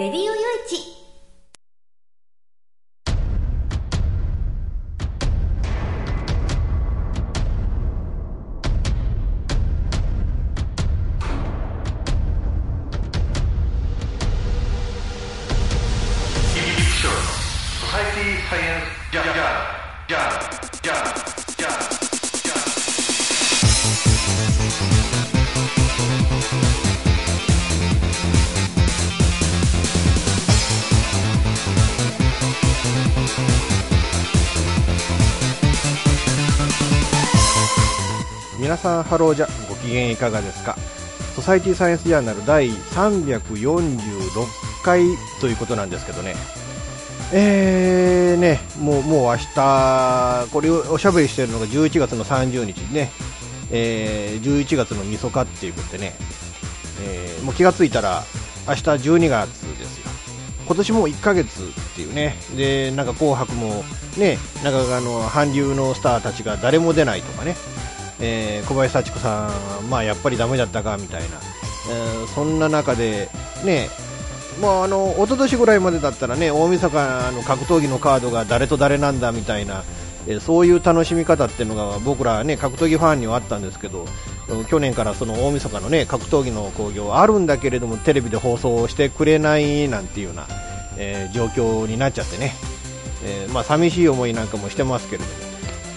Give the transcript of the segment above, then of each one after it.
レディオよいちさんハローじゃご機嫌いかがですか？ソサエティサイエンスジャーナル第346回ということなんですけどね。えーねもうもう明日これをおしゃべりしてるのが11月の30日ね、えー、11月のみそかっていうことでね、えーもう気がついたら明日12月ですよ。今年も1ヶ月っていうね。でなんか紅白もねなんかあの韓流のスターたちが誰も出ないとかね。えー小林幸子さん、まあ、やっぱりダメだったかみたいな、えーそんな中で、ねまあ、あの一昨年ぐらいまでだったらね大晦日の格闘技のカードが誰と誰なんだみたいな、えーそういう楽しみ方っていうのが僕ら、ね、格闘技ファンにはあったんですけど去年からその大晦日の、ね、格闘技の興行はあるんだけれどもテレビで放送してくれないなんていうような、えー状況になっちゃってね、えーまあ、寂しい思いなんかもしてますけれども。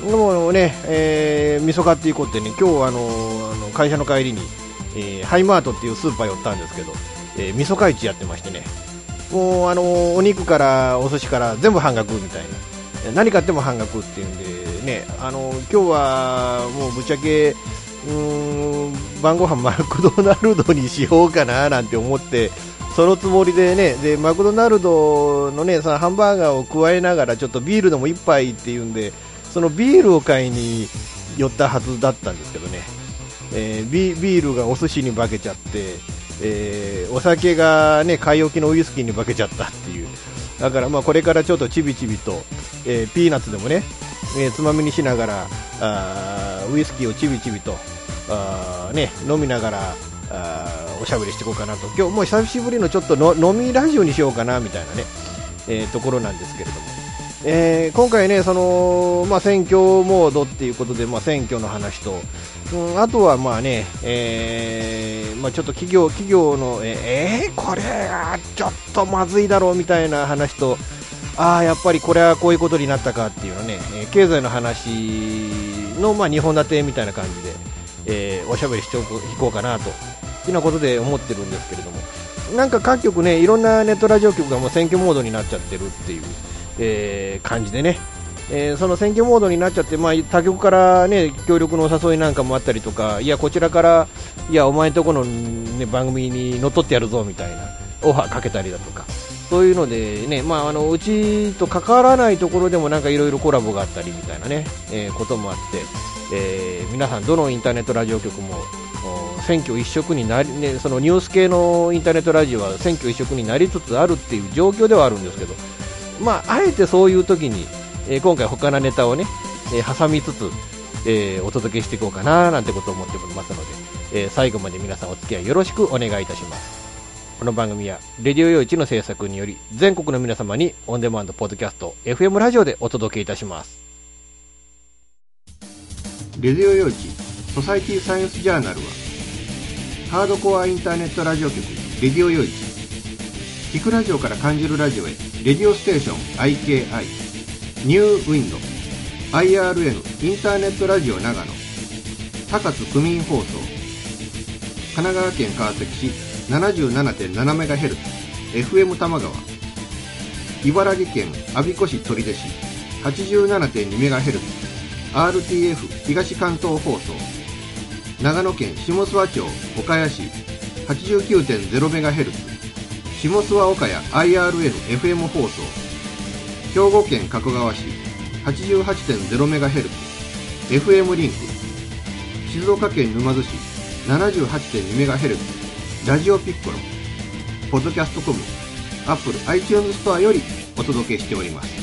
でもね、えー、みそかっていうことでね、今日あのあの会社の帰りに、えーハイマートっていうスーパー寄ったんですけど、えー、味噌会市やってましてね、もうあのお肉からお寿司から全部半額みたいな、何買っても半額っていうんでね、あの今日はもうぶっちゃけ、うーん晩ご飯マクドナルドにしようかななんて思って。そのつもりでね、でマクドナルドのね、そのハンバーガーを加えながらちょっとビールでも一杯っていうんで、そのビールを買いに寄ったはずだったんですけどね、えービールがお寿司に化けちゃって、えーお酒がね買い置きのウイスキーに化けちゃったっていう、だからまあこれからちょっとちびちびと、えーピーナッツでもね、えつまみにしながらあーウイスキーをちびちびとあー、ね、飲みながらあーおしゃべりしていこうかなと、今日もう久しぶりのちょっとの飲みラジオにしようかなみたいなね、えところなんですけれども。えー今回ね、そのまあ、選挙モードっていうことで、まあ、選挙の話と、うん、あとはまあね、えーまあ、ちょっと企業企業の、えーこれはちょっとまずいだろうみたいな話と、ああ、やっぱりこれはこういうことになったかっていうのね、え経済の話の、まあ、2本立てみたいな感じで、えおしゃべりしていこうかなというようなことで思ってるんですけれども、なんか各局ね、いろんなネットラジオ局がもう選挙モードになっちゃってるっていう。えー感じでね、えーその選挙モードになっちゃって、まあ、他局から、ね、協力のお誘いなんかもあったりとか、いや、こちらから、いや、お前んとこの、ね、番組に乗っ取ってやるぞみたいなオファーかけたりだとか、そういうので、ねまあ、あのうちと関わらないところでもなんかいろいろコラボがあったりみたいなね、えーこともあって、えー皆さん、どのインターネットラジオ局も選挙一色になり、ね、そのニュース系のインターネットラジオは選挙一色になりつつあるっていう状況ではあるんですけど、まあ、あえてそういう時に、えー今回他のネタをね、えー挟みつつ、えーお届けしていこうかななんてことを思っておりますので、えー最後まで皆さんお付き合いよろしくお願いいたします。この番組は、レディオ用一の制作により、全国の皆様にオンデマンドポッドキャスト、FM ラジオでお届けいたします。レディオ用一ソサイティサイエンスジャーナルは、ハードコアインターネットラジオ局、レディオ用一聞くラジオから感じるラジオへ、レディオステーション IKI、ニューウィンド、IRN インターネットラジオ長野、高津区民放送、神奈川県川崎市 77.7MHz、FM 玉川、茨城県我孫子市取手市 87.2MHz、RTF 東関東放送、長野県下諏訪町岡谷市 89.0MHz、下諏訪岡谷 IRLFM 放送。兵庫県加古川市 88.0MHz FM リンク。静岡県沼津市 78.2MHz ラジオピッコロ。ポッドキャストコムアップル iTunes ストアよりお届けしております。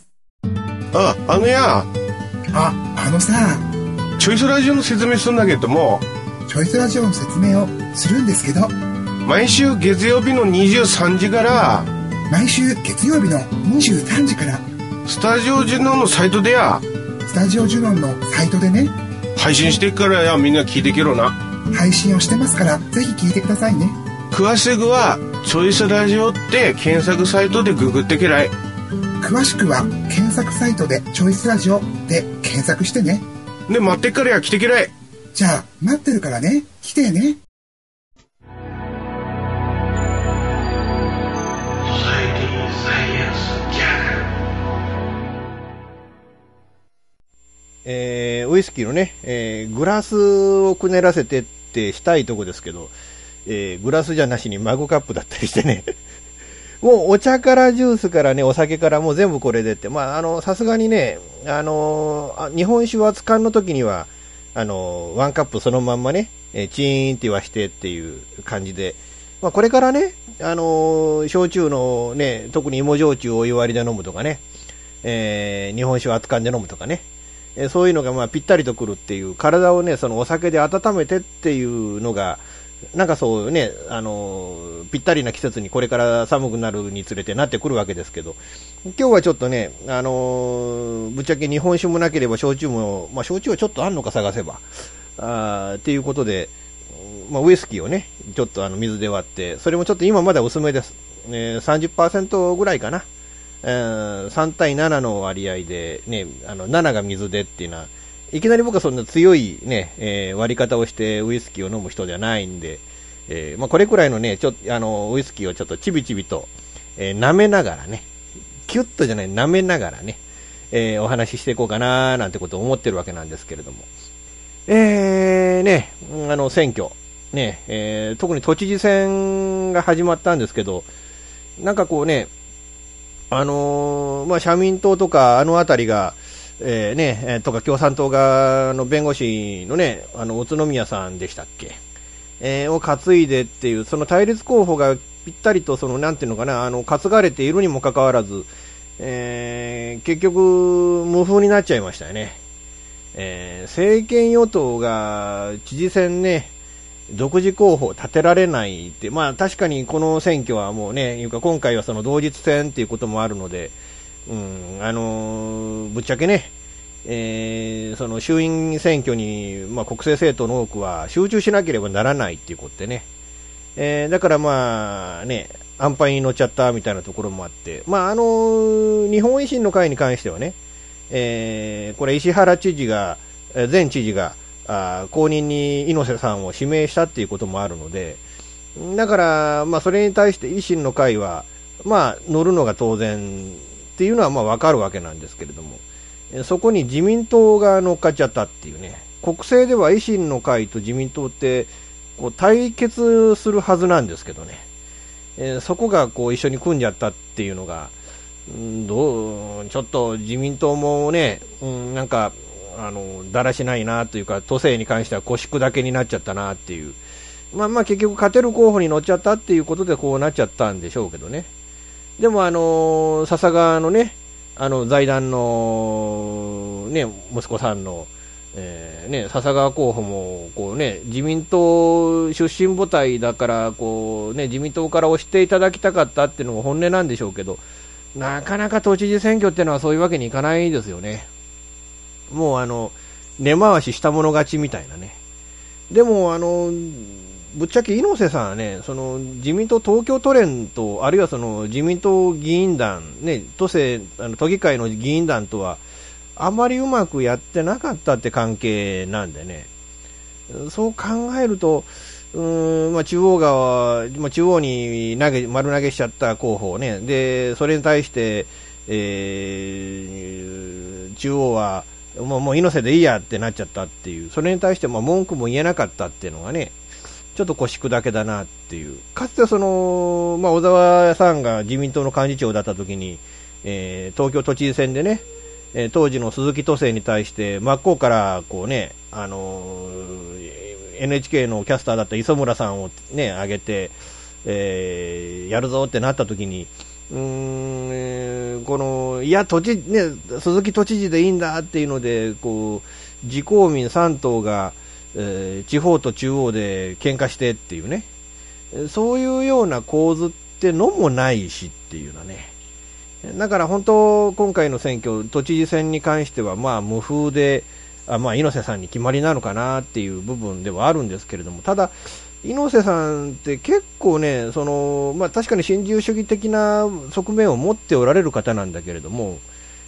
あ、あのや、ああのさ。チョイスラジオの説明するんだけども、チョイスラジオの説明をするんですけど。毎週月曜日の23時から、毎週月曜日の23時から。スタジオジュノのサイトでや、スタジオジュノンのサイトでね。配信してっからや、みんな聞いてけろな。配信をしてますからぜひ聞いてくださいね。詳しくは、チョイスラジオって検索サイトでググってけらい。詳しくは検索サイトで「チョイスラジオ」で検索してね。で、待ってっからや、来てけらい。じゃあ待ってるからね。来てね。えーウイスキーのね、えーグラスをくねらせてってしたいとこですけど、えーグラスじゃなしにマグカップだったりしてね、もうお茶からジュースからね、お酒からもう全部これでって、まあ、あの、さすがにね、あのあ日本酒を扱うの時には、あのワンカップそのまんまね、えチーンって言わしてっていう感じで、まあ、これからね、あの焼酎のね、特に芋焼酎をお湯割りで飲むとかね、えー日本酒を扱んで飲むとかね、えそういうのがまあぴったりとくるっていう、体をね、そのお酒で温めてっていうのが、なんかそうね、あのーぴったりな季節にこれから寒くなるにつれてなってくるわけですけど、今日はちょっとね、あのーぶっちゃけ日本酒もなければ焼酎も、まあ焼酎はちょっとあんのか探せば、あっていうことで、まあ、ウイスキーをね、ちょっとあの水で割って、それもちょっと今まだ薄めです。えー30%ぐらいかな。えー3対7の割合で、ね、あの7が水でっていうのは、いきなり僕はそんな強い、ねえー割り方をしてウイスキーを飲む人じゃないんで、えーまあ、これくらいのねちょあのウイスキーをちょっとちびちびと、えー舐めながらね、キュッとじゃない、舐めながらね、えお話ししていこうかななんてことを思ってるわけなんですけれども。えー、ね、あの選挙、ねえ特に都知事選が始まったんですけど、なんかこうね、あのまあ、社民党とかあの辺りが、えーねえーとか共産党側の弁護士のね、あの宇都宮さんでしたっけ、えーを担いでっていう、その対立候補がぴったりとそのなんていうのかな、あの担がれているにもかかわらず、えー結局、無風になっちゃいましたよね。えー政権与党が知事選ね、独自候補を立てられないって、まあ確かにこの選挙はもうね、いうか今回はその同日選っていうこともあるので、うん、あのぶっちゃけね、えーその衆院選挙に、まあ、国政政党の多くは集中しなければならないっていうことでね、えーだからまあね、安牌に乗っちゃったみたいなところもあって、まああのー日本維新の会に関してはね、えーこれ石原知事が、前知事が、あ後任に猪瀬さんを指名したっていうこともあるので、だから、まあ、それに対して維新の会は、まあ、乗るのが当然っていうのはまあ分かるわけなんですけれども、そこに自民党が乗っかっちゃったっていうね、国政では維新の会と自民党ってこう対決するはずなんですけどね、えそこがこう一緒に組んじゃったっていうのが、うんどうちょっと自民党もね、うん、なんか、あのだらしないなというか、都政に関しては腰砕けになっちゃったなっていう、まあまあ結局、勝てる候補に乗っちゃったっていうことでこうなっちゃったんでしょうけどね、でも、あの笹川のね、あの財団の、ね、息子さんの、えーね、笹川候補もこう、ね、自民党出身母体だからこう、ね、自民党から推していただきたかったっていうのが本音なんでしょうけど、なかなか都知事選挙っていうのはそういうわけにいかないですよね。もうあの、根回ししたもの勝ちみたいなね。でも、あの、ぶっちゃけ猪瀬さんはね、その自民党東京都連と、あるいはその自民党議員団、ね、都政、あの都議会の議員団とは、あまりうまくやってなかったって関係なんでね、そう考えると、うんまあ、中央側、まあ、中央に投げ丸投げしちゃった候補ね、でそれに対して、えー、中央はもうもう猪瀬でいいやってなっちゃったっていう、それに対しても文句も言えなかったっていうのがね、ちょっと腰砕けだなっていう、かつてその、まあ、小沢さんが自民党の幹事長だった時に、えー、東京都知事選でね、えー、当時の鈴木都政に対して真っ向からこうね、あのー、NHK のキャスターだった磯村さんをね、挙げて、えー、やるぞってなった時に、うーん、この、いや、都知、ね、鈴木都知事でいいんだっていうので、こう、自公民3党が、え、地方と中央で喧嘩してっていうね、そういうような構図ってのもないしっていうのはね、だから本当、今回の選挙、都知事選に関しては、まあ、無風で、あまあ、猪瀬さんに決まりなのかなっていう部分ではあるんですけれども、ただ、猪瀬さんって結構ね、そのまあ、確かに新自由主義的な側面を持っておられる方なんだけれども、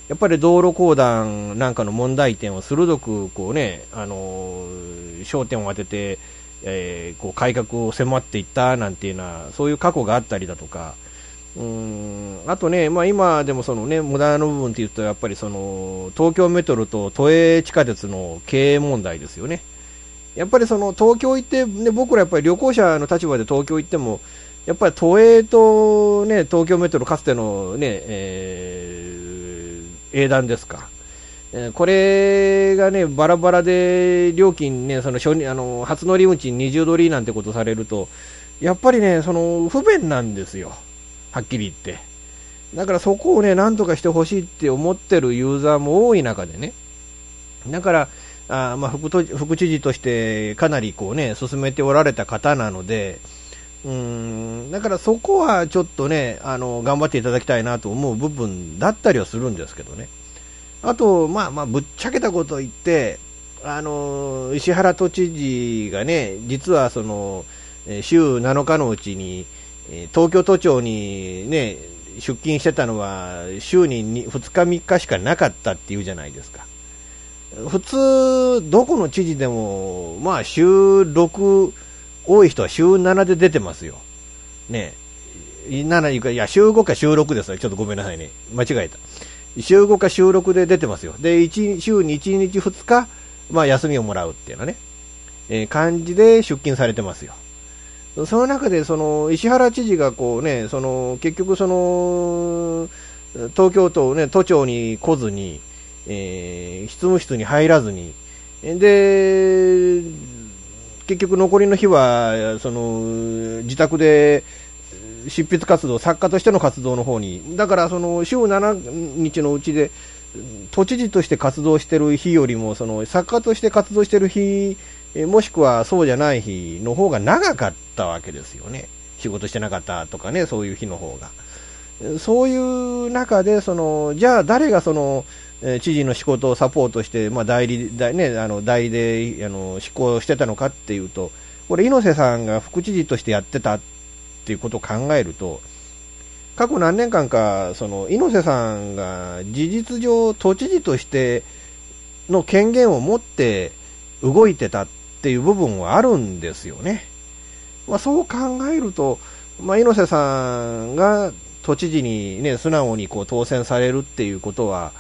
やっぱり道路公団なんかの問題点を鋭くこう、ね、あの焦点を当てて、えー、こう改革を迫っていったなんていうのは、そういう過去があったりだとか、うんあとね、まあ、今でもその、ね、無駄の部分っていうと、やっぱりその東京メトロと都営地下鉄の経営問題ですよね。やっぱりその東京行って、ね、僕らやっぱり旅行者の立場で東京行っても、やっぱり都営と、ね、東京メトロかつての、ねえー、英断ですか、え、これがね、バラバラで料金ね、その初あの初乗り運賃20ドルなんてことされると、やっぱりね、その不便なんですよ。はっきり言って。だからそこをね、なんとかしてほしいって思ってるユーザーも多い中でね。だから、あまあ、副副知事としてかなりこうね、進めておられた方なので、うん、だからそこはちょっとね、あの、頑張っていただきたいなと思う部分だったりはするんですけどね。あと、まあまあ、ぶっちゃけたことを言って、あの、石原都知事がね、実はその、週7日のうちに、東京都庁にね、出勤してたのは週に2日3日しかなかったっていうじゃないですか。普通、どこの知事でも、まあ週6、多い人は週7で出てますよ。ね7いうか、いや、週5か週6ですちょっとごめんなさいね。間違えた。週5か週6で出てますよ。で、1週に1日2日、まあ休みをもらうっていうのね、えー、感じで出勤されてますよ。その中でその石原知事がこう、ね、その結局その、東京都、ね、都庁に来ずに、えー、執務室に入らずに、で結局残りの日はその自宅で執筆活動、作家としての活動の方に、だからその週7日のうちで、都知事として活動してる日よりも、その作家として活動してる日もしくはそうじゃない日の方が長かったわけですよね。仕事してなかったとかね、そういう日の方が。そういう中で、その、じゃあ誰がその、え知事の仕事をサポートして、まあ、代理、代ね、あの、代で、あの、執行してたのかっていうと、これ、猪瀬さんが副知事としてやってたっていうことを考えると、過去何年間か、その、猪瀬さんが事実上都知事としての権限を持って動いてたっていう部分はあるんですよね。まあ、そう考えると、まあ、猪瀬さんが都知事に、ね、素直にこう当選されるっていうことは、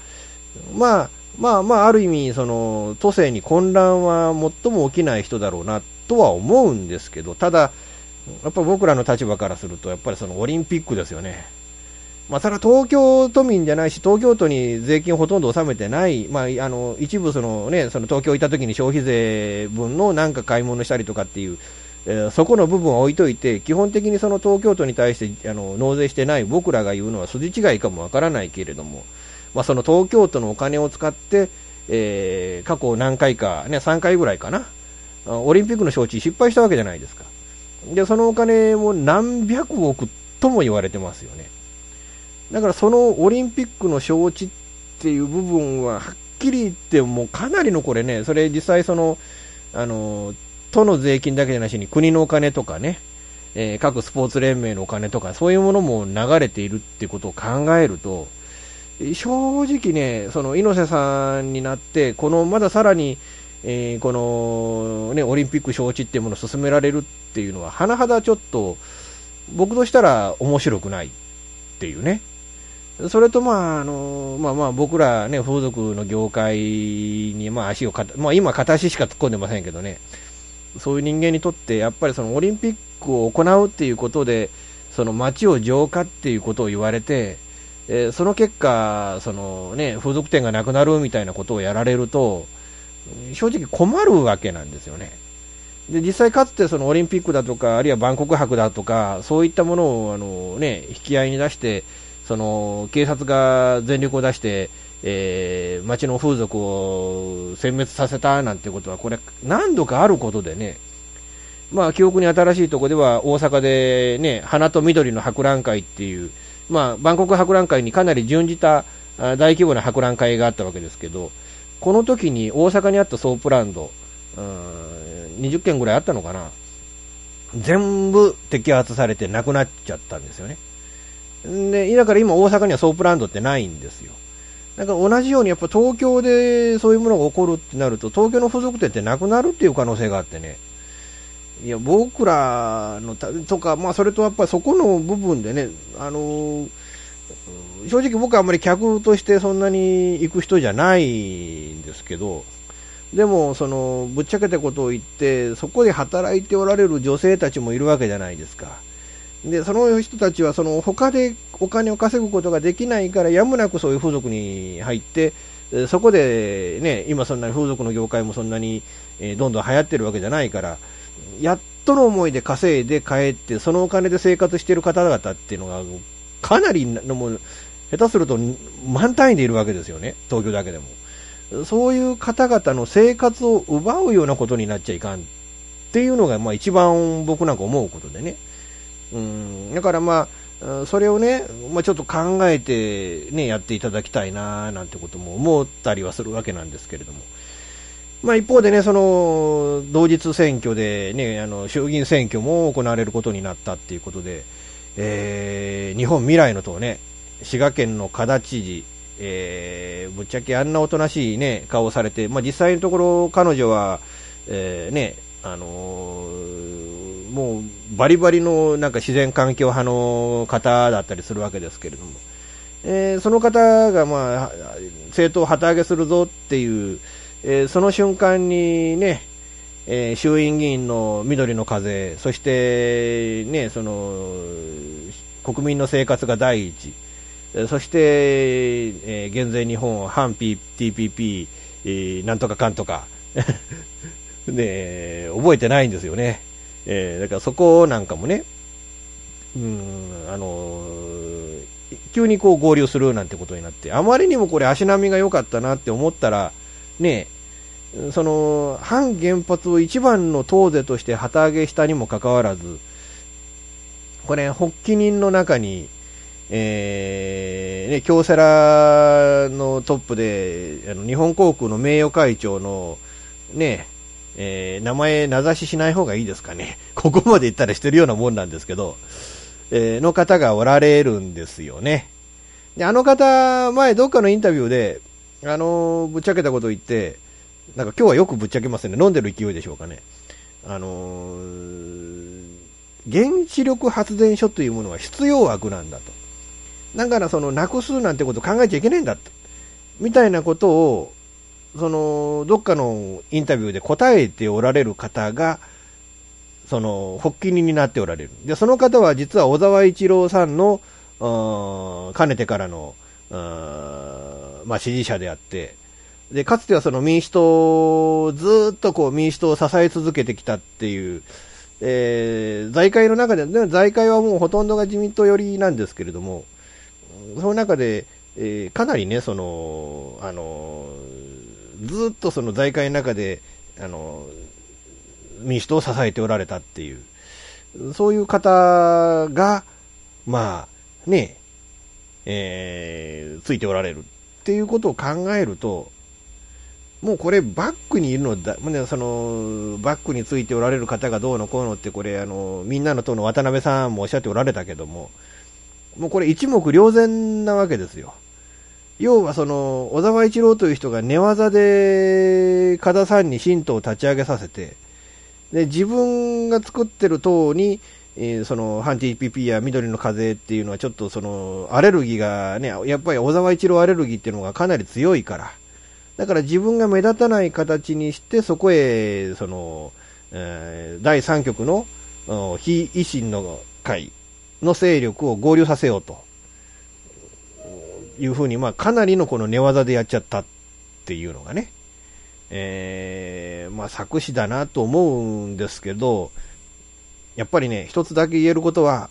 まあ、まあまあ、ある意味、その都政に混乱は最も起きない人だろうなとは思うんですけど、ただ、やっぱ僕らの立場からすると、やっぱりそのオリンピックですよね。まあ、ただ東京都民じゃないし、東京都に税金をほとんど納めてない、まあ、あの一部その、ね、その東京行った時に消費税分のなんか買い物したりとかっていう、えー、そこの部分は置いといて、基本的にその東京都に対してあの納税してない僕らが言うのは筋違いかもわからないけれども、まあ、その東京都のお金を使って、えー、過去何回か、ね、3回ぐらいかな、オリンピックの招致失敗したわけじゃないですか。で、そのお金も何百億とも言われてますよね。だからそのオリンピックの招致っていう部分は、はっきり言ってもうかなりのこれね、それ実際その、あの、都の税金だけじゃなしに国のお金とかね、えー、各スポーツ連盟のお金とか、そういうものも流れているっていうことを考えると、正直ね、その猪瀬さんになって、このまださらに、えー、この、ね、オリンピック招致っていうものを進められるっていうのは、甚だちょっと、僕としたら面白くないっていうね。それと、まあ、あの、まあまあ、僕らね、風俗の業界に、まあ足をかまあ今片足しか突っ込んでませんけどね、そういう人間にとって、やっぱりそのオリンピックを行うっていうことで、その街を浄化っていうことを言われて、えー、その結果、そのね、風俗店がなくなるみたいなことをやられると、正直困るわけなんですよね。で、実際かつてそのオリンピックだとか、あるいは万国博だとか、そういったものをあのね、引き合いに出して、その警察が全力を出して、えー、町の風俗を殲滅させたなんてことは、これ何度かあることでね、まあ記憶に新しいところでは大阪でね、花と緑の博覧会っていう、まあ、万国博覧会にかなり準じた大規模な博覧会があったわけですけど、この時に大阪にあったソープランド、うん、20件ぐらいあったのかな、全部摘発されてなくなっちゃったんですよね。で、だから今大阪にはソープランドってないんですよ。だか同じようにやっぱ東京でそういうものが起こるってなると、東京の風俗店ってなくなるっていう可能性があってね。いや、僕らの、とか、まあ、それとやっぱそこの部分でね、あのー、正直僕はあんまり客としてそんなに行く人じゃないんですけど、でも、その、ぶっちゃけたことを言って、そこで働いておられる女性たちもいるわけじゃないですか。で、その人たちは、その、他でお金を稼ぐことができないから、やむなくそういう風俗に入って、そこでね、今そんなに風俗の業界もそんなに、えどんどん流行ってるわけじゃないから、やっとの思いで稼いで帰って、そのお金で生活している方々っていうのが、かなりのも下手すると満単位でいるわけですよね、東京だけでも。そういう方々の生活を奪うようなことになっちゃいかんっていうのが、まあ一番僕なんか思うことでね。うん、だからまあ、それをね、まあ、ちょっと考えてね、やっていただきたいななんてことも思ったりはするわけなんですけれども。まあ、一方でね、その同日選挙で、ね、あの衆議院選挙も行われることになったっていうことで、えー、日本未来の党ね、滋賀県の加田知事、えー、ぶっちゃけあんなおとなしい、ね、顔をされて、まあ、実際のところ、彼女は、えー、ね、あのー、もうバリバリのなんか自然環境派の方だったりするわけですけれども、えー、その方が、まあ、政党を旗揚げするぞっていう、えー、その瞬間にね、えー、衆院議員の緑の風、そして、ね、その国民の生活が第一、そして、えー、減税日本、反 TPP、えー、なんとかかんとか、ね、覚えてないんですよね。えー、だからそこなんかもね、うん、あのー、急にこう合流するなんてことになって、あまりにもこれ足並みが良かったなって思ったら、ね、その反原発を一番の党是として旗揚げしたにもかかわらず、これ、発起人の中に、えーね、京セラのトップであの日本航空の名誉会長の、ねえー、名前名指ししない方がいいですかね、ここまで言ったらしてるようなもんなんですけど、えー、の方がおられるんですよね。であの方、前、どっかのインタビューで、あのぶっちゃけたこと言って、なんか今日はよくぶっちゃけますね。飲んでる勢いでしょうかね。あのー、原子力発電所というものは必要悪なんだと。だからそのなくすなんてこと考えちゃいけないんだ。みたいなことを、その、どっかのインタビューで答えておられる方が、その、発起人になっておられる。で、その方は実は小沢一郎さんの、かねてからの、まあ、支持者であって、で、かつてはその民主党、ずっとこう民主党を支え続けてきたっていう、えー、財界の中で、ね、財界はもうほとんどが自民党寄りなんですけれども、その中で、えー、かなりね、その、あの、ずっとその財界の中で、あの、民主党を支えておられたっていう、そういう方が、まあ、ね、えー、ついておられるっていうことを考えると、もうこれバックにいるのだ、ね、その、バックについておられる方がどうのこうのってこれ、あの、みんなの党の渡辺さんもおっしゃっておられたけども、もうこれ一目瞭然なわけですよ。要はその、小沢一郎という人が寝技で、加田さんに神道を立ち上げさせて、で、自分が作ってる党に、えー、その、ハンティピピや緑の風っていうのはちょっとその、アレルギーがね、やっぱり小沢一郎アレルギーっていうのがかなり強いから、だから自分が目立たない形にして、そこへ、その、えー、第3局の非維新の会の勢力を合流させようというふうに、まあ、かなりのこの寝技でやっちゃったっていうのがね、えー、まあ、作詞だなと思うんですけど、やっぱりね、一つだけ言えることは、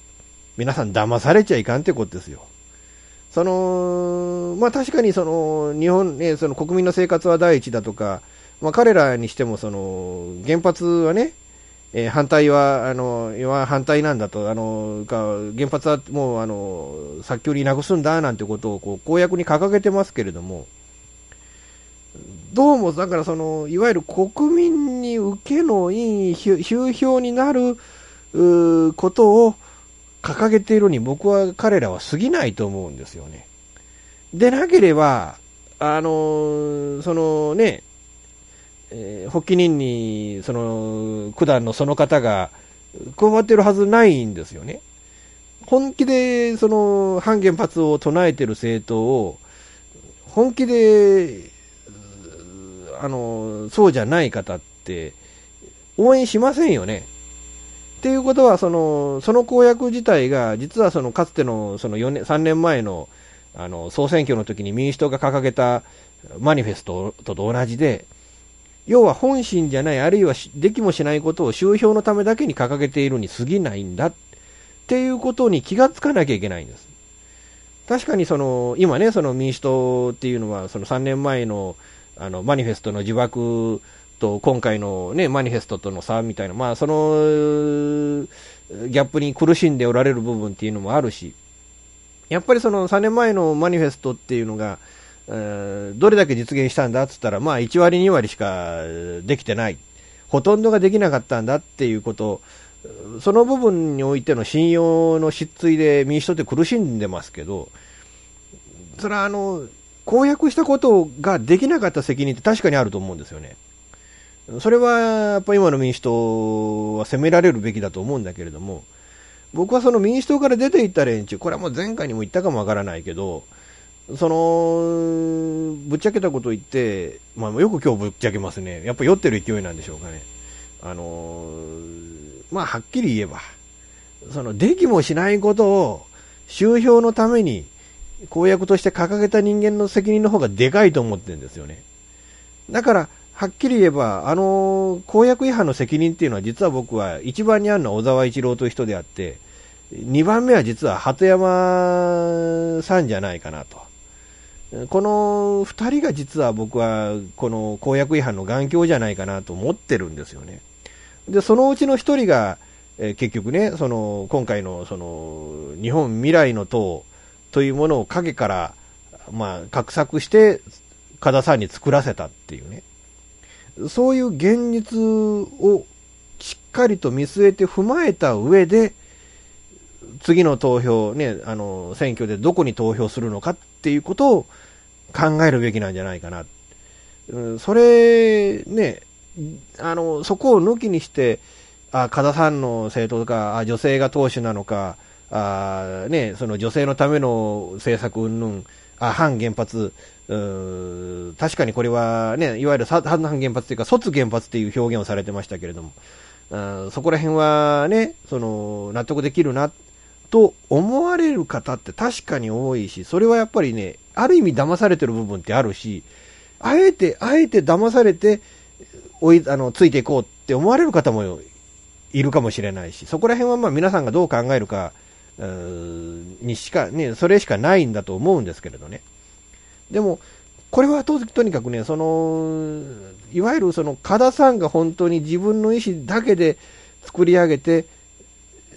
皆さん騙されちゃいかんってことですよ。その、まあ確かにその、日本ね、その国民の生活は第一だとか、まあ彼らにしてもその、原発はね、えー、反対は、あの、は反対なんだと、あの、か、原発はもう、あの、早急になくすんだ、なんてことを、こう、公約に掲げてますけれども、どうも、だからその、いわゆる国民に受けのいい、風評になる、ことを、掲げているに僕は彼らは過ぎないと思うんですよね。でなければ、あのそのね、えー、発起人に、その、九段のその方が加わってるはずないんですよね。本気で、その、反原発を唱えてる政党を、本気で、あの、そうじゃない方って、応援しませんよね。っていうことは、その、その公約自体が、実はその、かつての、その4年、3年前の、あの、総選挙の時に民主党が掲げたマニフェストと同じで、要は本心じゃない、あるいはできもしないことを集票のためだけに掲げているに過ぎないんだっていうことに気がつかなきゃいけないんです。確かにその、今ね、その民主党っていうのは、その3年前の、あの、マニフェストの自爆と今回のね、マニフェストとの差みたいな、まあその、ギャップに苦しんでおられる部分っていうのもあるし、やっぱりその3年前のマニフェストっていうのが、どれだけ実現したんだっつったら、まあ1割2割しかできてない。ほとんどができなかったんだっていうこと、その部分においての信用の失墜で民主党って苦しんでますけど、それはあの、公約したことができなかった責任って確かにあると思うんですよね。それはやっぱ今の民主党は責められるべきだと思うんだけれども、僕はその民主党から出ていった連中、これはもう前回にも言ったかもわからないけど、その、ぶっちゃけたこと言って、まあよく今日ぶっちゃけますね。やっぱ酔ってる勢いなんでしょうかね。あのまあはっきり言えば、その、できもしないことを、収票のために、公約として掲げた人間の責任の方がでかいと思ってるんですよね。だから、はっきり言えば、あの公約違反の責任っていうのは、実は僕は一番にあるのは小沢一郎という人であって、2番目は実は鳩山さんじゃないかなと。この2人が実は僕はこの公約違反の眼鏡じゃないかなと思ってるんですよね。で、そのうちの1人が、え結局ね、その今回のその日本未来の党というものを陰から、まあ、画策して、加田さんに作らせたっていうね。そういう現実をしっかりと見据えて踏まえた上で、次の投票、ね、あの、選挙でどこに投票するのかていうことを考えるべきなんじゃないかな。うん、それ、ね、あの、そこを抜きにして、あ、加田さんの政党とか、あ、女性が党首なのか、あ、ね、その女性のための政策云々、あ、反原発、う確かにこれはね、いわゆる反原発というか、卒原発っていう表現をされてましたけれども、あそこら辺はね、その、納得できるな、と思われる方って確かに多いし、それはやっぱりね、ある意味騙されてる部分ってあるし、あえて、あえて騙されて、おい、あの、ついていこうって思われる方もいるかもしれないし、そこら辺はまあ皆さんがどう考えるか、にしか、ね、それしかないんだと思うんですけれどね。でも、これはととにかくね、その、いわゆるその、加田さんが本当に自分の意思だけで作り上げて、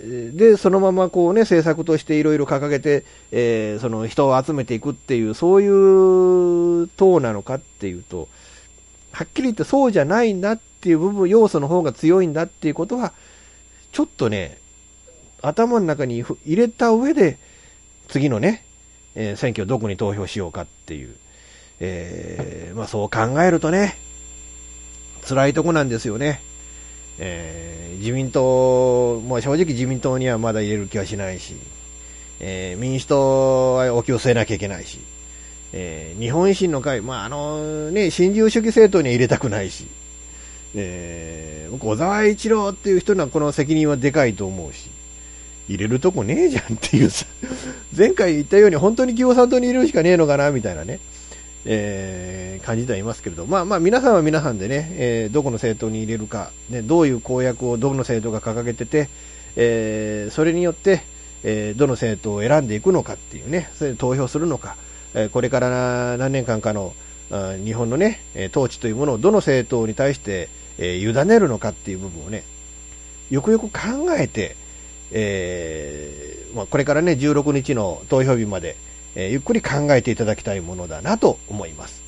で、そのままこうね、政策としていろいろ掲げて、えー、その人を集めていくっていう、そういう党なのかっていうと、はっきり言ってそうじゃないんだっていう部分、要素の方が強いんだっていうことは、ちょっとね、頭の中に入れた上で、次のね、えー、選挙どこに投票しようかっていう、えー、まあそう考えるとね、辛いとこなんですよね。えー、自民党、まあ、正直自民党にはまだ入れる気はしないし、えー、民主党はお気を据えなきゃいけないし、えー、日本維新の会、まあ、あのね、新自由主義政党には入れたくないし、えー、小沢一郎っていう人のこの責任はでかいと思うし、入れるとこねえじゃんっていうさ、前回言ったように本当に共産党に入れるしかねえのかなみたいなね。えー、感じてはいますけれど、まあまあ皆さんは皆さんでね、えー、どこの政党に入れるか、ね、どういう公約をどの政党が掲げてて、えー、それによって、えー、どの政党を選んでいくのかっていうね、それで投票するのか、えー、これから何年間かのあ日本のね、統治というものをどの政党に対して、えー、委ねるのかっていう部分をね、よくよく考えて、えーまあ、これからね、16日の投票日まで、えー、ゆっくり考えていただきたいものだなと思います。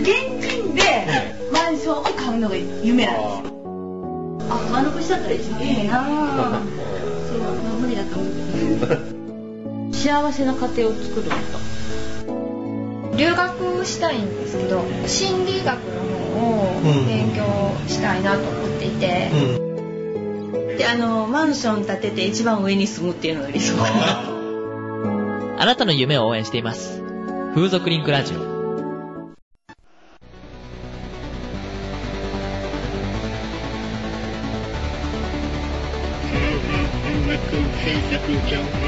現金でマンションを買うのが夢なんですよ。あ、丸腰だったら一番いいな。そう、無理だと思う。幸せな家庭を作ると。留学したいんですけど心理学の方を勉強したいなと思っていて、うんであのマンション建てて一番上に住むっていうのが理想。か なあなたの夢を応援しています。風俗リンクラジオ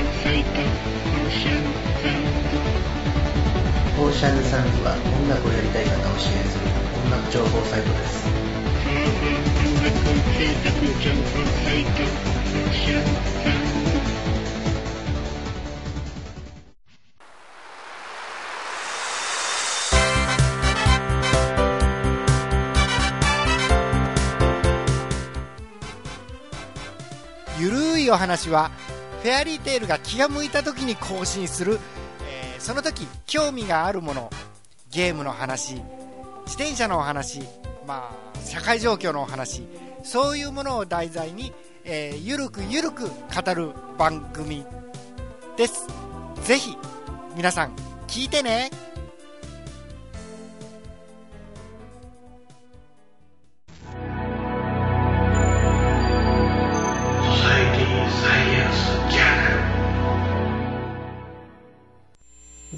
るいお話はフェアリーテールが気が向いた時に更新する、えー、その時興味があるものゲームの話自転車のお話まあ社会状況のお話そういうものを題材に、えー、ゆるくゆるく語る番組です。ぜひ皆さん聞いてね。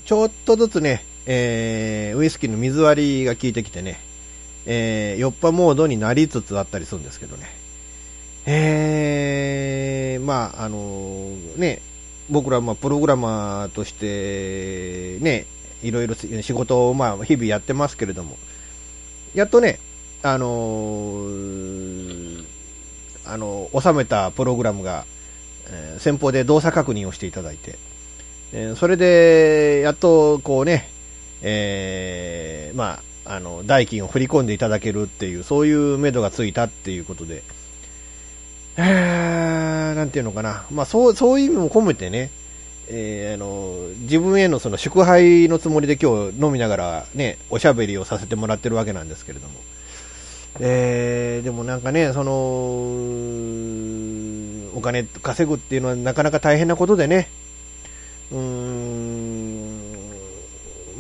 ちょっとずつね、えー、ウイスキーの水割りが効いてきてね、えー、酔っぱモードになりつつあったりするんですけどね。えー、まあ、あのー、ね、僕ら、ま、プログラマーとして、ね、いろいろ仕事を、まあ、日々やってますけれども、やっとね、あのー、あの、収めたプログラムが、えー、先方で動作確認をしていただいて、えー、それで、やっと、こうね、えー、まあ、あの、代金を振り込んでいただけるっていう、そういう目処がついたっていうことで、えー、なんていうのかな。まあ、そう、そういう意味も込めてね、えー、あの、自分へのその祝杯のつもりで今日飲みながらね、おしゃべりをさせてもらってるわけなんですけれども。えー、でもなんかね、その、お金稼ぐっていうのはなかなか大変なことでね、うーん、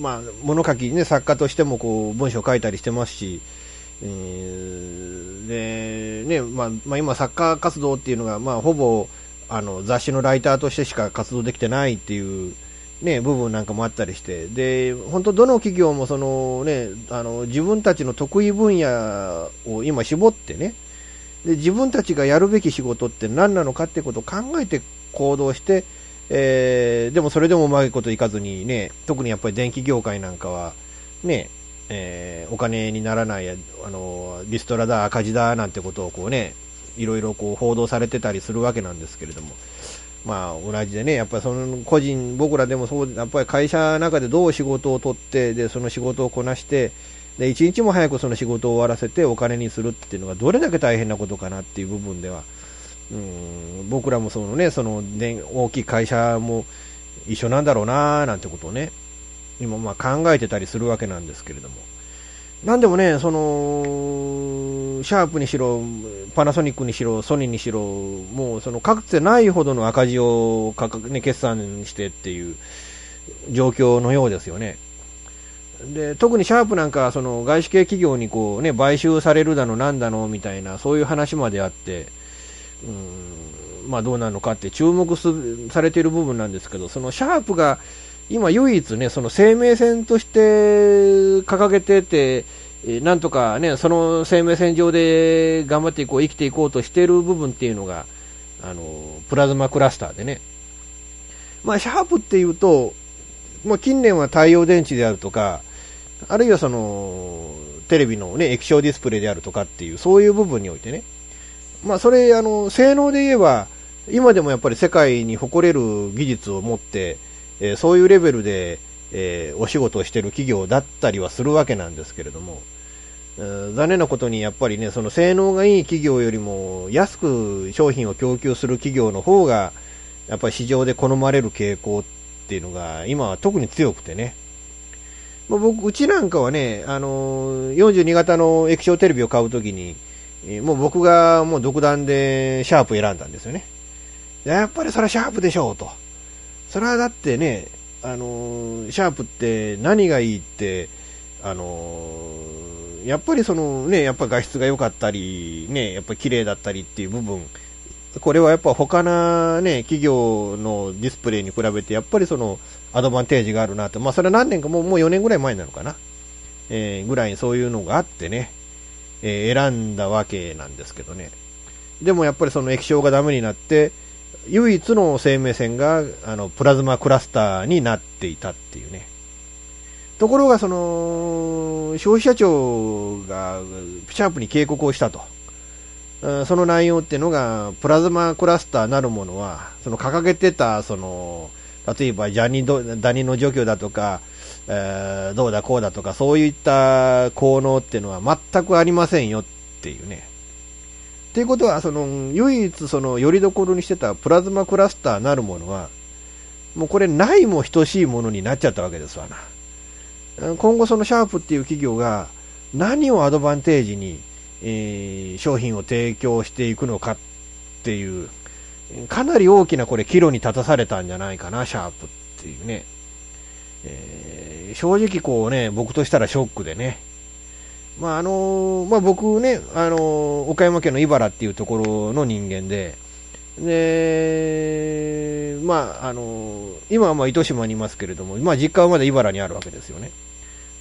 まあ、物書きね、作家としてもこう、文章書いたりしてますし、えー、で、ね、まあ、まあ、今作家活動っていうのが、まあ、ほぼ、あの、雑誌のライターとしてしか活動できてないっていう、ね、部分なんかもあったりして、で、本当どの企業もそのね、あの、自分たちの得意分野を今絞ってね、で、自分たちがやるべき仕事って何なのかってことを考えて行動して、えー、でもそれでもうまいこといかずにね、特にやっぱり電気業界なんかは、ね、えー、お金にならない、あの、リストラだ、赤字だ、なんてことをこうね、いろいろこう報道されてたりするわけなんですけれども、まあ同じでね、やっぱりその個人、僕らでもそう、やっぱり会社の中でどう仕事を取って、で、その仕事をこなして、で、一日も早くその仕事を終わらせてお金にするっていうのがどれだけ大変なことかなっていう部分では、うん僕らもそのね、その、ね、大きい会社も一緒なんだろうななんてことをね、今ま考えてたりするわけなんですけれども。なんでもね、その、シャープにしろ、パナソニックにしろ、ソニーにしろ、もうそのかつてないほどの赤字を価格、ね、決算してっていう状況のようですよね。で特にシャープなんかその外資系企業にこう、ね、買収されるだの、なんだのみたいな、そういう話まであって、うんまあ、どうなのかって注目されている部分なんですけど、そのシャープが今唯一ね、その生命線として掲げてて、なんとかね、その生命線上で頑張っていこう、生きていこうとしている部分っていうのが、あの、プラズマクラスターでね。まあ、シャープっていうと、まあ、近年は太陽電池であるとか、あるいはその、テレビのね、液晶ディスプレイであるとかっていう、そういう部分においてね。まあ、それ、あの、性能で言えば、今でもやっぱり世界に誇れる技術を持って、えー、そういうレベルで、えー、お仕事をしている企業だったりはするわけなんですけれども、えー、残念なことにやっぱりね、その性能がいい企業よりも安く商品を供給する企業の方が、やっぱり市場で好まれる傾向っていうのが今は特に強くてね。まあ、僕、うちなんかはね、あのー、42型の液晶テレビを買うときに、えー、もう僕がもう独断でシャープ選んだんですよね。やっぱりそれはシャープでしょうと。それはだってね、あのー、シャープって何がいいって、あのー、やっぱりそのね、やっぱ画質が良かったり、ね、やっぱ綺麗だったりっていう部分、これはやっぱ他なね、企業のディスプレイに比べて、やっぱりそのアドバンテージがあるなと、まあそれは何年かもうもう4年ぐらい前なのかな、えー、ぐらいにそういうのがあってね、えー、選んだわけなんですけどね。でもやっぱりその液晶がダメになって、唯一の生命線があのプラズマクラスターになっていたっていうね。ところが、その、消費者庁がシャープに警告をしたと。その内容っていうのが、プラズマクラスターなるものは、その掲げてた、その、例えばジャニダニの除去だとか、えー、どうだこうだとか、そういった効能っていうのは全くありませんよっていうね。ということは、その、唯一その、よりどころにしてたプラズマクラスターなるものは、もうこれないも等しいものになっちゃったわけですわな。今後そのシャープっていう企業が何をアドバンテージに、えー、商品を提供していくのかっていう、かなり大きなこれ岐路に立たされたんじゃないかな、シャープっていうね。えー、正直こうね、僕としたらショックでね。まああのまあ、僕ね、あの岡山県の茨っていうところの人間で、で、まあ、あの今はまあ糸島にいますけれども、まあ、実家はまだ茨にあるわけですよね。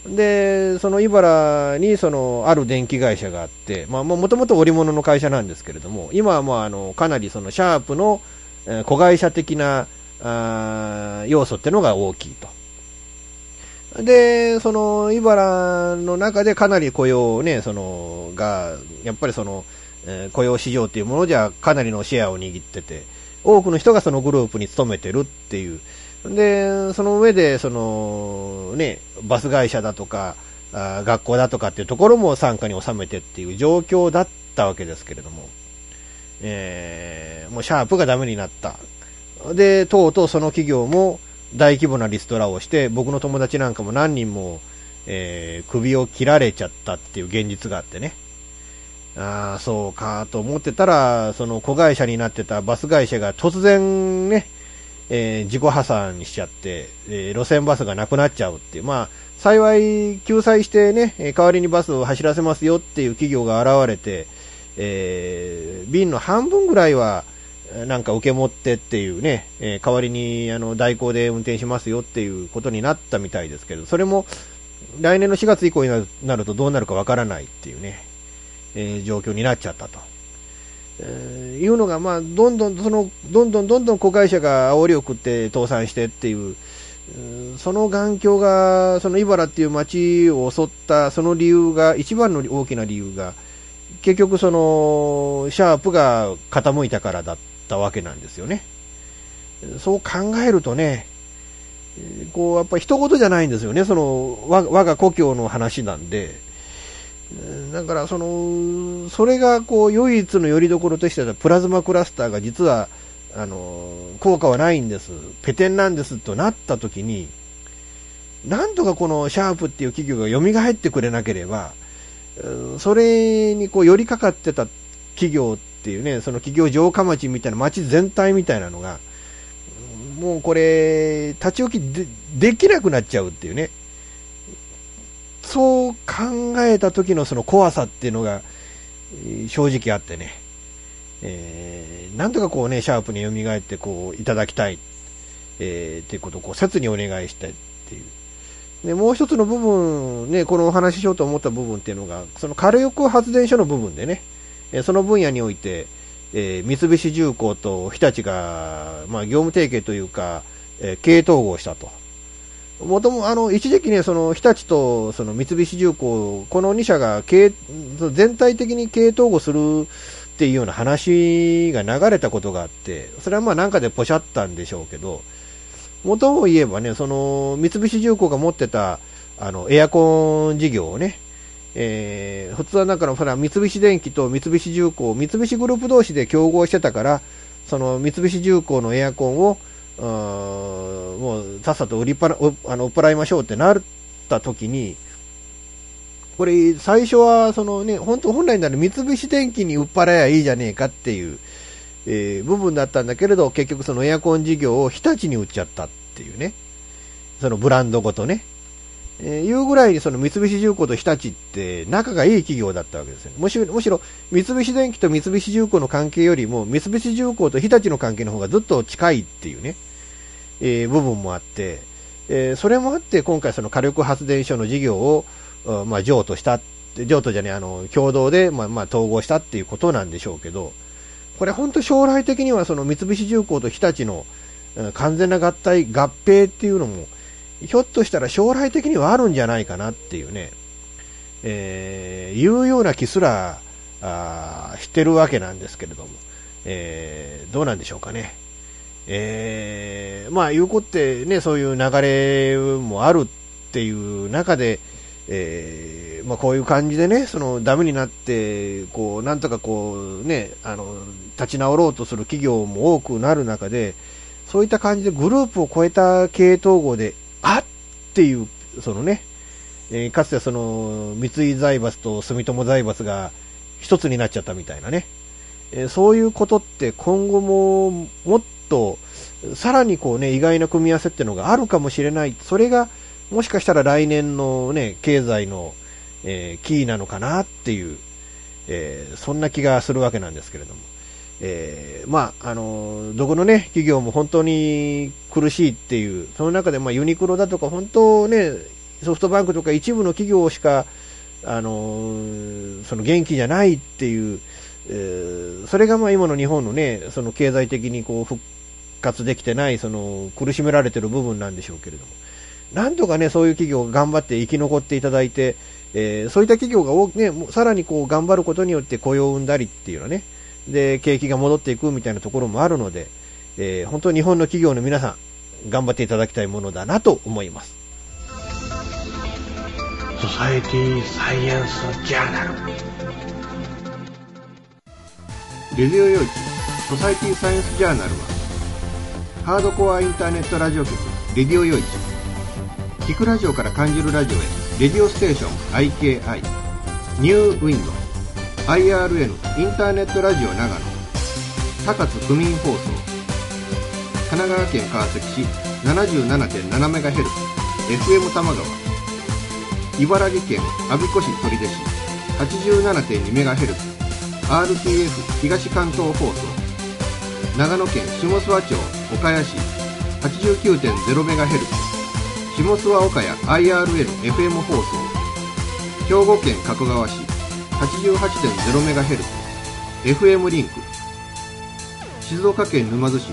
で、その茨にそのある電気会社があって、まあ、もともと織物の会社なんですけれども、今はまああのかなりそのシャープの、え子会社的なあ要素っていうのが大きいと。で、その、茨の中でかなり雇用ね、その、が、やっぱりその、えー、雇用市場っていうものじゃかなりのシェアを握ってて、多くの人がそのグループに勤めてるっていう。で、その上で、その、ね、バス会社だとか、あ学校だとかっていうところも傘下に収めてっていう状況だったわけですけれども、えー、もうシャープがダメになった。で、とうとうその企業も、大規模なリストラをして、僕の友達なんかも何人も、えー、首を切られちゃったっていう現実があってね。ああ、そうかと思ってたら、その子会社になってたバス会社が突然ね、えー、自己破産にしちゃって、えー、路線バスがなくなっちゃうっていう、まあ、幸い救済してね、代わりにバスを走らせますよっていう企業が現れて、えー、便の半分ぐらいは、なんか受け持ってっていうね、え、代わりにあの代行で運転しますよっていうことになったみたいですけど、それも来年の4月以降になるとどうなるかわからないっていうね、え、状況になっちゃったと。えー、いうのが、まあ、どんどん、その、どんどんどんどん子会社が煽りを食って倒産してっていう、その眼鏡が、その茨っていう街を襲った、その理由が、一番の大きな理由が、結局その、シャープが傾いたからだったわけなんですよね。そう考えるとね、こう、やっぱ一言じゃないんですよね。その、我が故郷の話なんで、だからその、それがこう唯一の拠り所としてはプラズマクラスターが実はあの効果はないんです、ペテンなんですとなったときに、なんとかこのシャープっていう企業が蘇ってくれなければ、それにこう寄りかかってた企業っていうね、その企業城下町みたいな街全体みたいなのが、もうこれ、立ち置きでできなくなっちゃうっていうね、そう考えた時のその怖さっていうのが正直あってね、えー、なんとかこうね、シャープに蘇ってこういただきたい、えー、っていうことをこう切にお願いしたいっていう。で、もう一つの部分、ね、このお話ししようと思った部分っていうのが、その火力発電所の部分でね、その分野において、えー、三菱重工と日立が、まあ、業務提携というか、え、経営統合したと。もとも、あの、一時期ね、その、日立と、その、三菱重工、この2社が経、全体的に経営統合するっていうような話が流れたことがあって、それはまあなんかでポシャったんでしょうけど、もとも言えばね、その、三菱重工が持ってた、あの、エアコン事業をね、えー、普通はだからほら三菱電機と三菱重工、三菱グループ同士で競合してたから、その三菱重工のエアコンを、もうさっさと売りぱらあの売っ払いましょうってなった時に、これ、最初はその、ね、本当本来なら三菱電機に売っ払えばいいじゃねえかっていう、えー、部分だったんだけれど、結局そのエアコン事業を日立に売っちゃったっていうね、そのブランドごとね。えー、いうぐらいにその三菱重工と日立って仲がいい企業だったわけですよ、ね、むしろむしろ三菱電機と三菱重工の関係よりも三菱重工と日立の関係の方がずっと近いっていうね、えー、部分もあって、えー、それもあって今回その火力発電所の事業を、まあ、譲渡した譲渡じゃねあの共同で、まあ、まあ統合したっていうことなんでしょうけどこれ本当将来的にはその三菱重工と日立の完全な合体合併っていうのもひょっとしたら将来的にはあるんじゃないかなっていうね、えー、いうような気すら、あしてるわけなんですけれども、えー、どうなんでしょうかね。えー、まあ、いうこってね、そういう流れもあるっていう中で、えー、まあ、こういう感じでね、そのダメになって、こう、なんとかこう、ね、あの、立ち直ろうとする企業も多くなる中で、そういった感じでグループを超えた経営統合であっていう、そのね、えー、かつてその、三井財閥と住友財閥が一つになっちゃったみたいなね、えー、そういうことって今後ももっと、さらにこうね、意外な組み合わせっていうのがあるかもしれない。それが、もしかしたら来年のね、経済の、えー、キーなのかなっていう、えー、そんな気がするわけなんですけれども。えー、まあ、あの、どこのね、企業も本当に苦しいっていう、その中で、まあ、ユニクロだとか、本当ね、ソフトバンクとか一部の企業しか、あの、その元気じゃないっていう、えー、それがまあ今の日本のね、その経済的にこう復活できてない、その苦しめられてる部分なんでしょうけれども、なんとかね、そういう企業が頑張って生き残っていただいて、えー、そういった企業がね、さらにこう頑張ることによって雇用を生んだりっていうのはね、で、景気が戻っていくみたいなところもあるので、えー、本当に日本の企業の皆さん、頑張っていただきたいものだなと思います。ソサエティサイエンスジャーナル。レディオ用地ソサエティサイエンスジャーナルは、ハードコアインターネットラジオ局、レディオ用地聞くラジオから感じるラジオへ、レディオステーション IKI、ニューウィンド IRN インターネットラジオ長野高津区民放送神奈川県川崎市 77.7MHz FM 玉川茨城県阿鼻子市取手市 87.2MHz RTF 東関東放送長野県下諏訪町岡谷市 89.0MHz 下諏訪岡谷 IRN-FM 放送兵庫県加古川市 88.0MHz、FM リンク、静岡県沼津市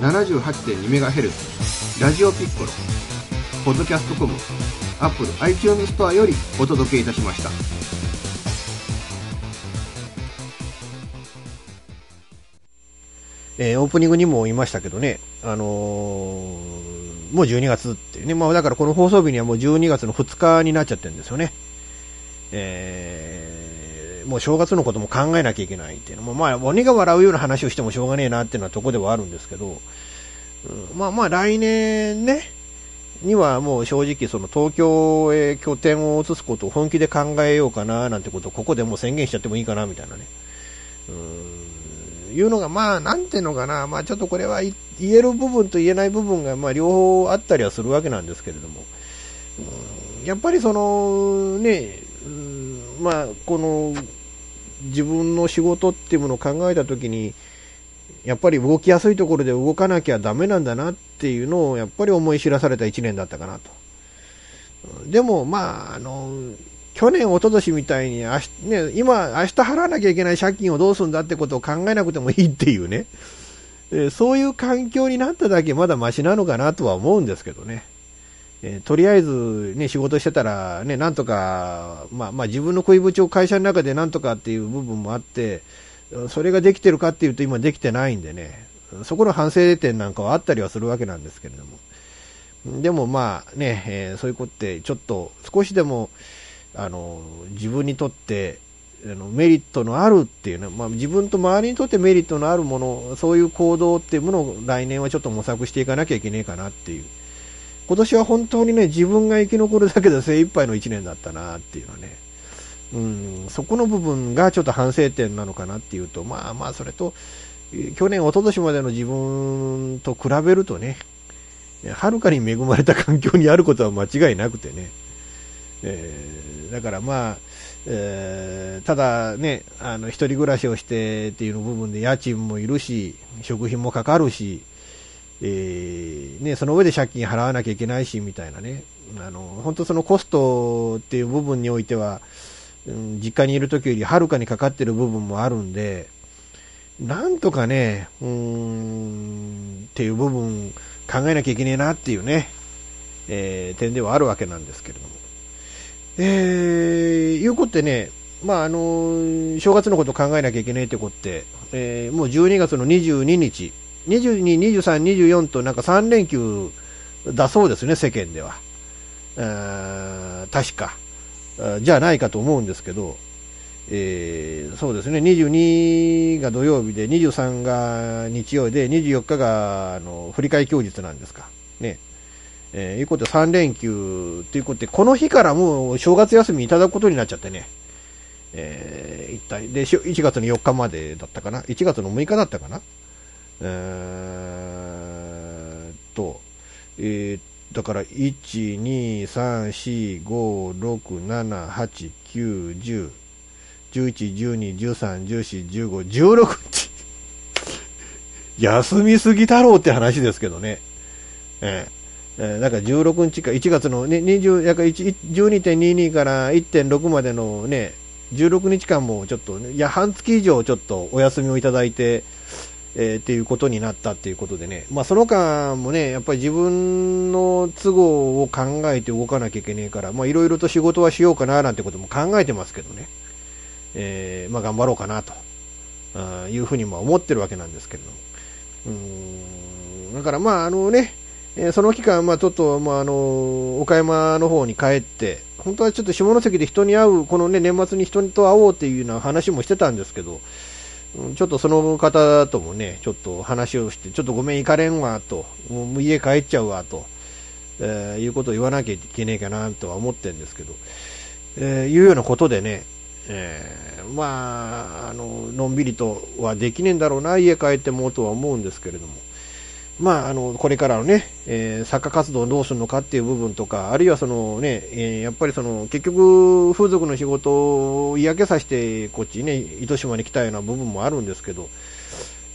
78.2MHz、ラジオピッコロ、ポッドキャストコム、アップル iTunes ストアよりお届けいたしました。えー、オープニングにも言いましたけどね、あのー、もう12月っていうね、まあだからこの放送日にはもう12月の2日になっちゃってるんですよね。えー、もう正月のことも考えなきゃいけないっていうのも、まあ、鬼が笑うような話をしてもしょうがねえなっていうのはとこではあるんですけど、うん、まあまあ来年ね、にはもう正直その東京へ拠点を移すことを本気で考えようかななんてことをここでもう宣言しちゃってもいいかなみたいなね。うん、いうのがまあなんていうのかな、まあちょっとこれは言える部分と言えない部分がまあ両方あったりはするわけなんですけれども、うん、やっぱりそのね、うん、まあこの自分の仕事っていうものを考えたときに、やっぱり動きやすいところで動かなきゃダメなんだなっていうのをやっぱり思い知らされた1年だったかなと。でも、まあ、あの、去年、一昨年みたいに、ね、今、明日払わなきゃいけない借金をどうするんだってことを考えなくてもいいっていうね、えそういう環境になっただけまだマシなのかなとは思うんですけどね。えとりあえず、ね、仕事してたら、ね、なんとか、まあ、まあ、自分の恋部を会社の中でなんとかっていう部分もあって、それができてるかっていうと今できてないんでね、そこの反省点なんかはあったりはするわけなんですけれども。でもまあね、えー、そういうことってちょっと少しでも、あの、自分にとって、あのメリットのあるっていうね、まあ、自分と周りにとってメリットのあるもの、そういう行動っていうものを来年はちょっと模索していかなきゃいけないかなっていう。今年は本当にね、自分が生き残るだけで精一杯の1年だったなっていうのはね、うん、そこの部分がちょっと反省点なのかなっていうと、まあまあ、それと、去年、一昨年までの自分と比べるとね、はるかに恵まれた環境にあることは間違いなくてね、え、だからまあ、えー、ただね、あの、一人暮らしをしてっていう部分で家賃もいるし、食費もかかるし、えー、ね、その上で借金払わなきゃいけないし、みたいなね、あの、本当そのコストっていう部分においては、うん、実家にいる時よりはるかにかかってる部分もあるんで、なんとかね、うーん、っていう部分考えなきゃいけねえなっていうね、えー、点ではあるわけなんですけれども。えー、いうことでね、まああの正月のこと考えなきゃいけないってことって、えー、もう12月の22日、22、23、24となんか3連休だそうですね、世間では。確か。じゃないかと思うんですけど、えー、そうですね、22が土曜日で、23が日曜日で、24日があの振り替え休日なんですか。ね。えー、いうことで3連休ということで、この日からもう正月休みいただくことになっちゃってね。えー、一体、で、1月の4日までだったかな ?1 月の6日だったかな？えーと、えー、だから、1、2、3、4、5、6、7、8、9、10、11、12、13、14、15、16日。休みすぎだろうって話ですけどね。ええー、だか16日か、1月の、ね、20、やか12.22から1.6までのね、16日間もちょっと、ね、いや、半月以上ちょっとお休みをいただいて、えー、っていうことになったっていうことでね、まあ、その間もね、やっぱり自分の都合を考えて動かなきゃいけないから、まあ、いろいろと仕事はしようかななんてことも考えてますけどね、えー、まあ、頑張ろうかなと。あいうふうにも思ってるわけなんですけれども。うんだからまあ、あのね、えー、その期間、まあ、ちょっと、まあ、あの岡山の方に帰って、本当はちょっと下関で人に会う、このね、年末に人と会おうっていうような話もしてたんですけど、ちょっとその方ともね、ちょっと話をして、ちょっとごめん行かれんわと、もう家帰っちゃうわと、えー、いうことを言わなきゃいけないかなとは思ってるんですけど、えー、いうようなことでね、えー、まあ、あの、のんびりとはできねえんだろうな、家帰ってもとは思うんですけれども、まあ、あの、これからのね、えー、作家活動をどうするのかっていう部分とか、あるいはそのね、えー、やっぱりその、結局、風俗の仕事を嫌気さして、こっちね、糸島に来たような部分もあるんですけど、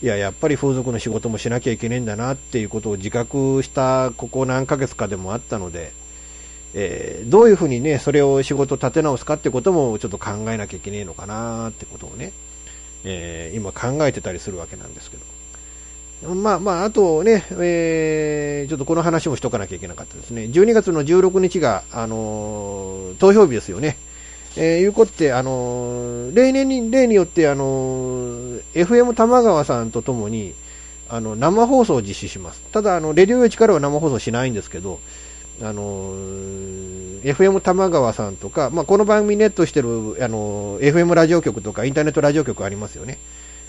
いや、やっぱり風俗の仕事もしなきゃいけないんだなっていうことを自覚したここ何ヶ月かでもあったので、えー、どういうふうにね、それを仕事立て直すかってこともちょっと考えなきゃいけないのかなってことをね、え、今考えてたりするわけなんですけど。まあまあ、あとね、えー、ちょっとこの話もしとかなきゃいけなかったですね。12月の16日が、あのー、投票日ですよね。えー、いうことで、あのー、例年に、例によって、あの、FM 玉川さんとともに、あの、生放送を実施します。ただ、あの、レディオ用地からは生放送しないんですけど、あの、FM 玉川さんとか、まあ、この番組ネットしてるあの FM ラジオ局とかインターネットラジオ局ありますよね。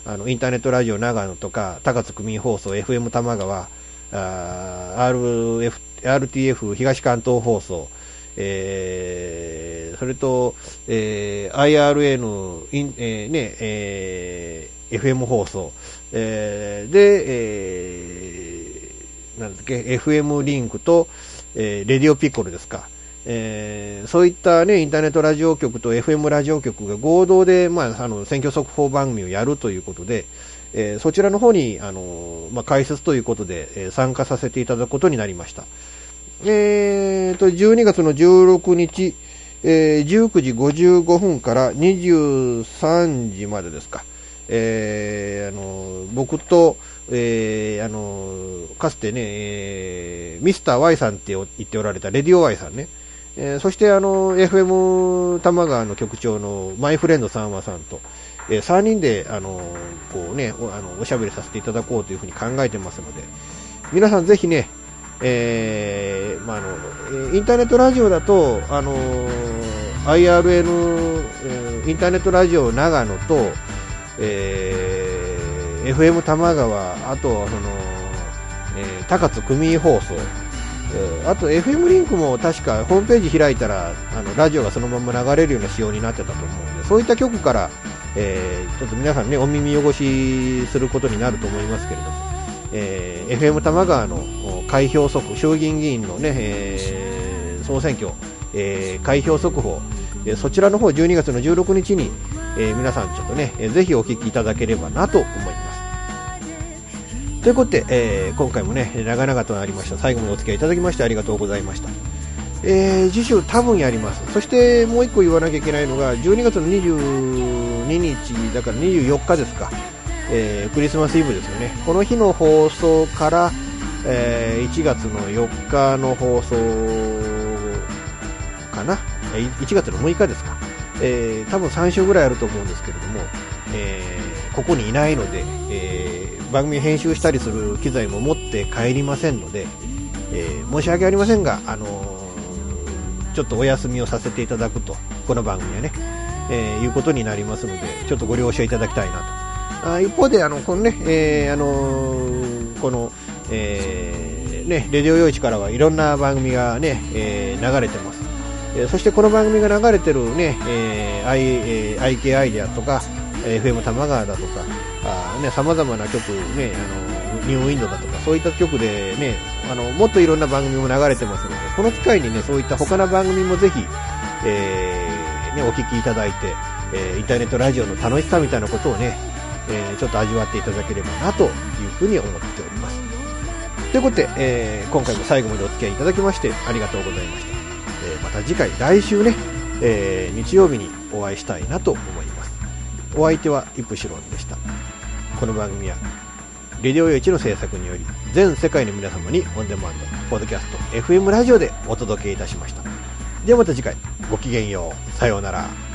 あのインターネットラジオ長野とか高津区民放送 FM 玉川あ RF RTF 東関東放送、えー、それと、えー、IRN、インえー、ねえー、FM 放送、えー、で、えー、なんだっけ、FM リンクと、えー、レディオピッコロですか。えー、そういったね、インターネットラジオ局と FM ラジオ局が合同で、まあ、あの、選挙速報番組をやるということで、えー、そちらの方に、あのまあ、解説ということで、えー、参加させていただくことになりました。えーと、12月の16日、えー、19時55分から23時までですか。えー、あの僕と、えー、あのかつてね、えー、ミスター Y さんって言っておられたレディオ Y さんね、えー、そしてあの FM 玉川の局長のマイフレンドさんまさんと、えー、3人であのこう、ね、おあのおしゃべりさせていただこうというふうに考えてますので皆さんぜひね、えーまあ、あのインターネットラジオだと、あの IRN、えー、インターネットラジオ長野と、えー、FM 玉川、あとその、えー、高津区民放送、あと FM リンクも確かホームページ開いたらあのラジオがそのまま流れるような仕様になってたと思うのでそういった局から、えー、ちょっと皆さんねお耳汚しすることになると思いますけれども、えー、FM 玉川の開票速報衆議院議員のね、えー、総選挙、えー、開票速報、え、そちらの方12月の16日に、え、皆さんちょっとね、えー、ぜひお聞きいただければなと思います。ということで、えー、今回もね、長々となりました。最後までお付き合いいただきましてありがとうございました。えー、次週多分やります。そしてもう1個言わなきゃいけないのが、12月の22日、だから24日ですか、えー、クリスマスイブですよね。この日の放送から、えー、1月の4日の放送かな。1月の6日ですか。えー、多分3週ぐらいあると思うんですけれども、えー、ここにいないので、えー、番組編集したりする機材も持って帰りませんので、えー、申し訳ありませんが、あのー、ちょっとお休みをさせていただくと、この番組はね、えー、いうことになりますので、ちょっとご了承いただきたいなと。あ一方で、あの、このね、えー、あのー、この、えー、ね、レディオ用市からはいろんな番組がね、えー、流れてます。えー、そしてこの番組が流れてるね、えー I えー、IK アイデアとか、FM 玉川だとか、あね、様々な曲、ね、あの、ニューウィンドだとか、そういった曲でね、あの、もっといろんな番組も流れてますので、この機会にね、そういった他の番組もぜひ、えー、ね、お聞きいただいて、えー、インターネットラジオの楽しさみたいなことをね、えー、ちょっと味わっていただければな、というふうに思っております。ということで、えー、今回も最後までお付き合いいただきまして、ありがとうございました。えー、また次回、来週ね、えー、日曜日にお会いしたいなと思います。お相手はイプシロンでした。この番組は、レディオ用一の制作により、全世界の皆様にオンデマンド、ポッドキャスト、FM ラジオでお届けいたしました。ではまた次回、ごきげんよう。さようなら。